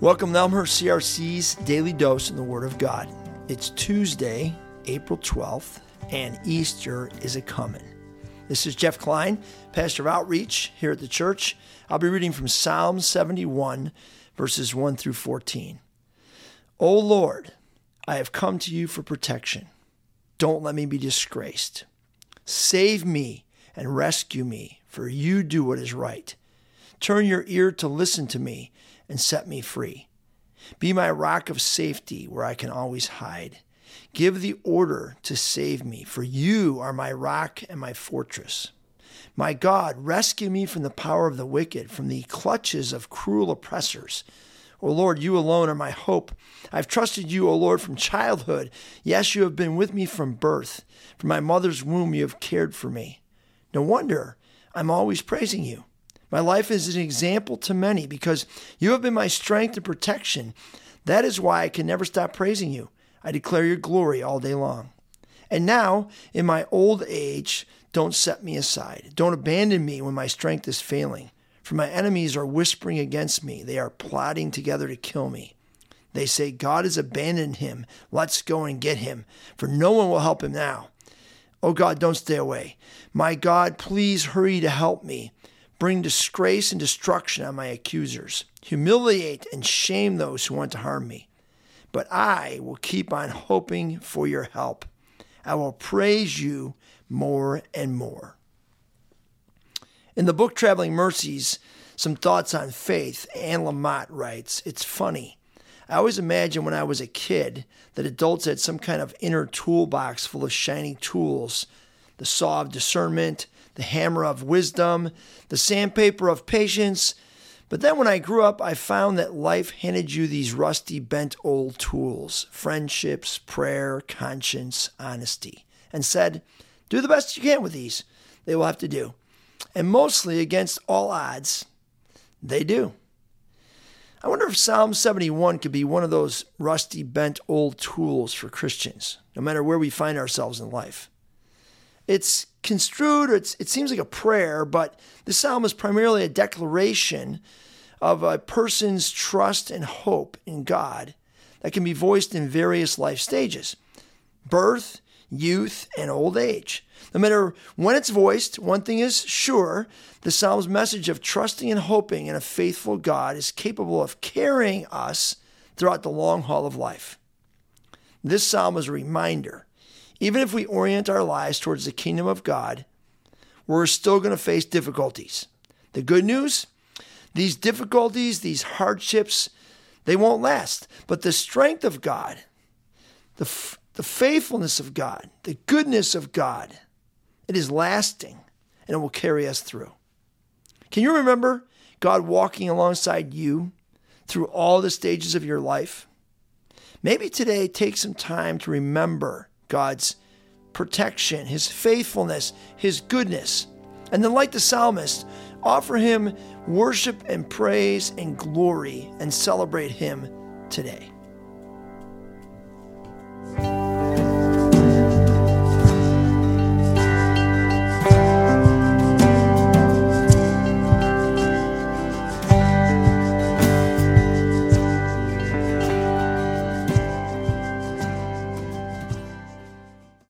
Welcome to Elmhurst CRC's Daily Dose in the Word of God. It's Tuesday, April 12th, and Easter is a coming. This is Jeff Klein, pastor of outreach here at the church. I'll be reading from Psalm 71, verses 1 through 14. O Lord, I have come to you for protection. Don't let me be disgraced. Save me and rescue me, for you do what is right. Turn your ear to listen to me and set me free. Be my rock of safety where I can always hide. Give the order to save me, for you are my rock and my fortress. My God, rescue me from the power of the wicked, from the clutches of cruel oppressors. O Lord, you alone are my hope. I've trusted you, O Lord, from childhood. Yes, you have been with me from birth. From my mother's womb, you have cared for me. No wonder I'm always praising you. My life is an example to many because you have been my strength and protection. That is why I can never stop praising you. I declare your glory all day long. And now, in my old age, don't set me aside. Don't abandon me when my strength is failing. For my enemies are whispering against me. They are plotting together to kill me. They say, God has abandoned him. Let's go and get him, for no one will help him now. Oh God, don't stay away. My God, please hurry to help me. Bring disgrace and destruction on my accusers. Humiliate and shame those who want to harm me. But I will keep on hoping for your help. I will praise you more and more. In the book Traveling Mercies, some thoughts on faith, Anne Lamott writes, It's funny. I always imagined when I was a kid that adults had some kind of inner toolbox full of shiny tools the saw of discernment, the hammer of wisdom, the sandpaper of patience. But then when I grew up, I found that life handed you these rusty, bent old tools friendships, prayer, conscience, honesty and said, Do the best you can with these. They will have to do. And mostly against all odds, they do. I wonder if Psalm 71 could be one of those rusty, bent old tools for Christians, no matter where we find ourselves in life. It's construed, or it's, it seems like a prayer, but the psalm is primarily a declaration of a person's trust and hope in God that can be voiced in various life stages birth, youth, and old age. No matter when it's voiced, one thing is sure the psalm's message of trusting and hoping in a faithful God is capable of carrying us throughout the long haul of life. This psalm is a reminder even if we orient our lives towards the kingdom of God, we're still going to face difficulties. The good news these difficulties, these hardships, they won't last. But the strength of God, the, f- the faithfulness of God, the goodness of God, it is lasting and it will carry us through. Can you remember God walking alongside you through all the stages of your life? Maybe today take some time to remember God's protection, His faithfulness, His goodness. And then, like the psalmist, offer Him worship and praise and glory and celebrate Him today.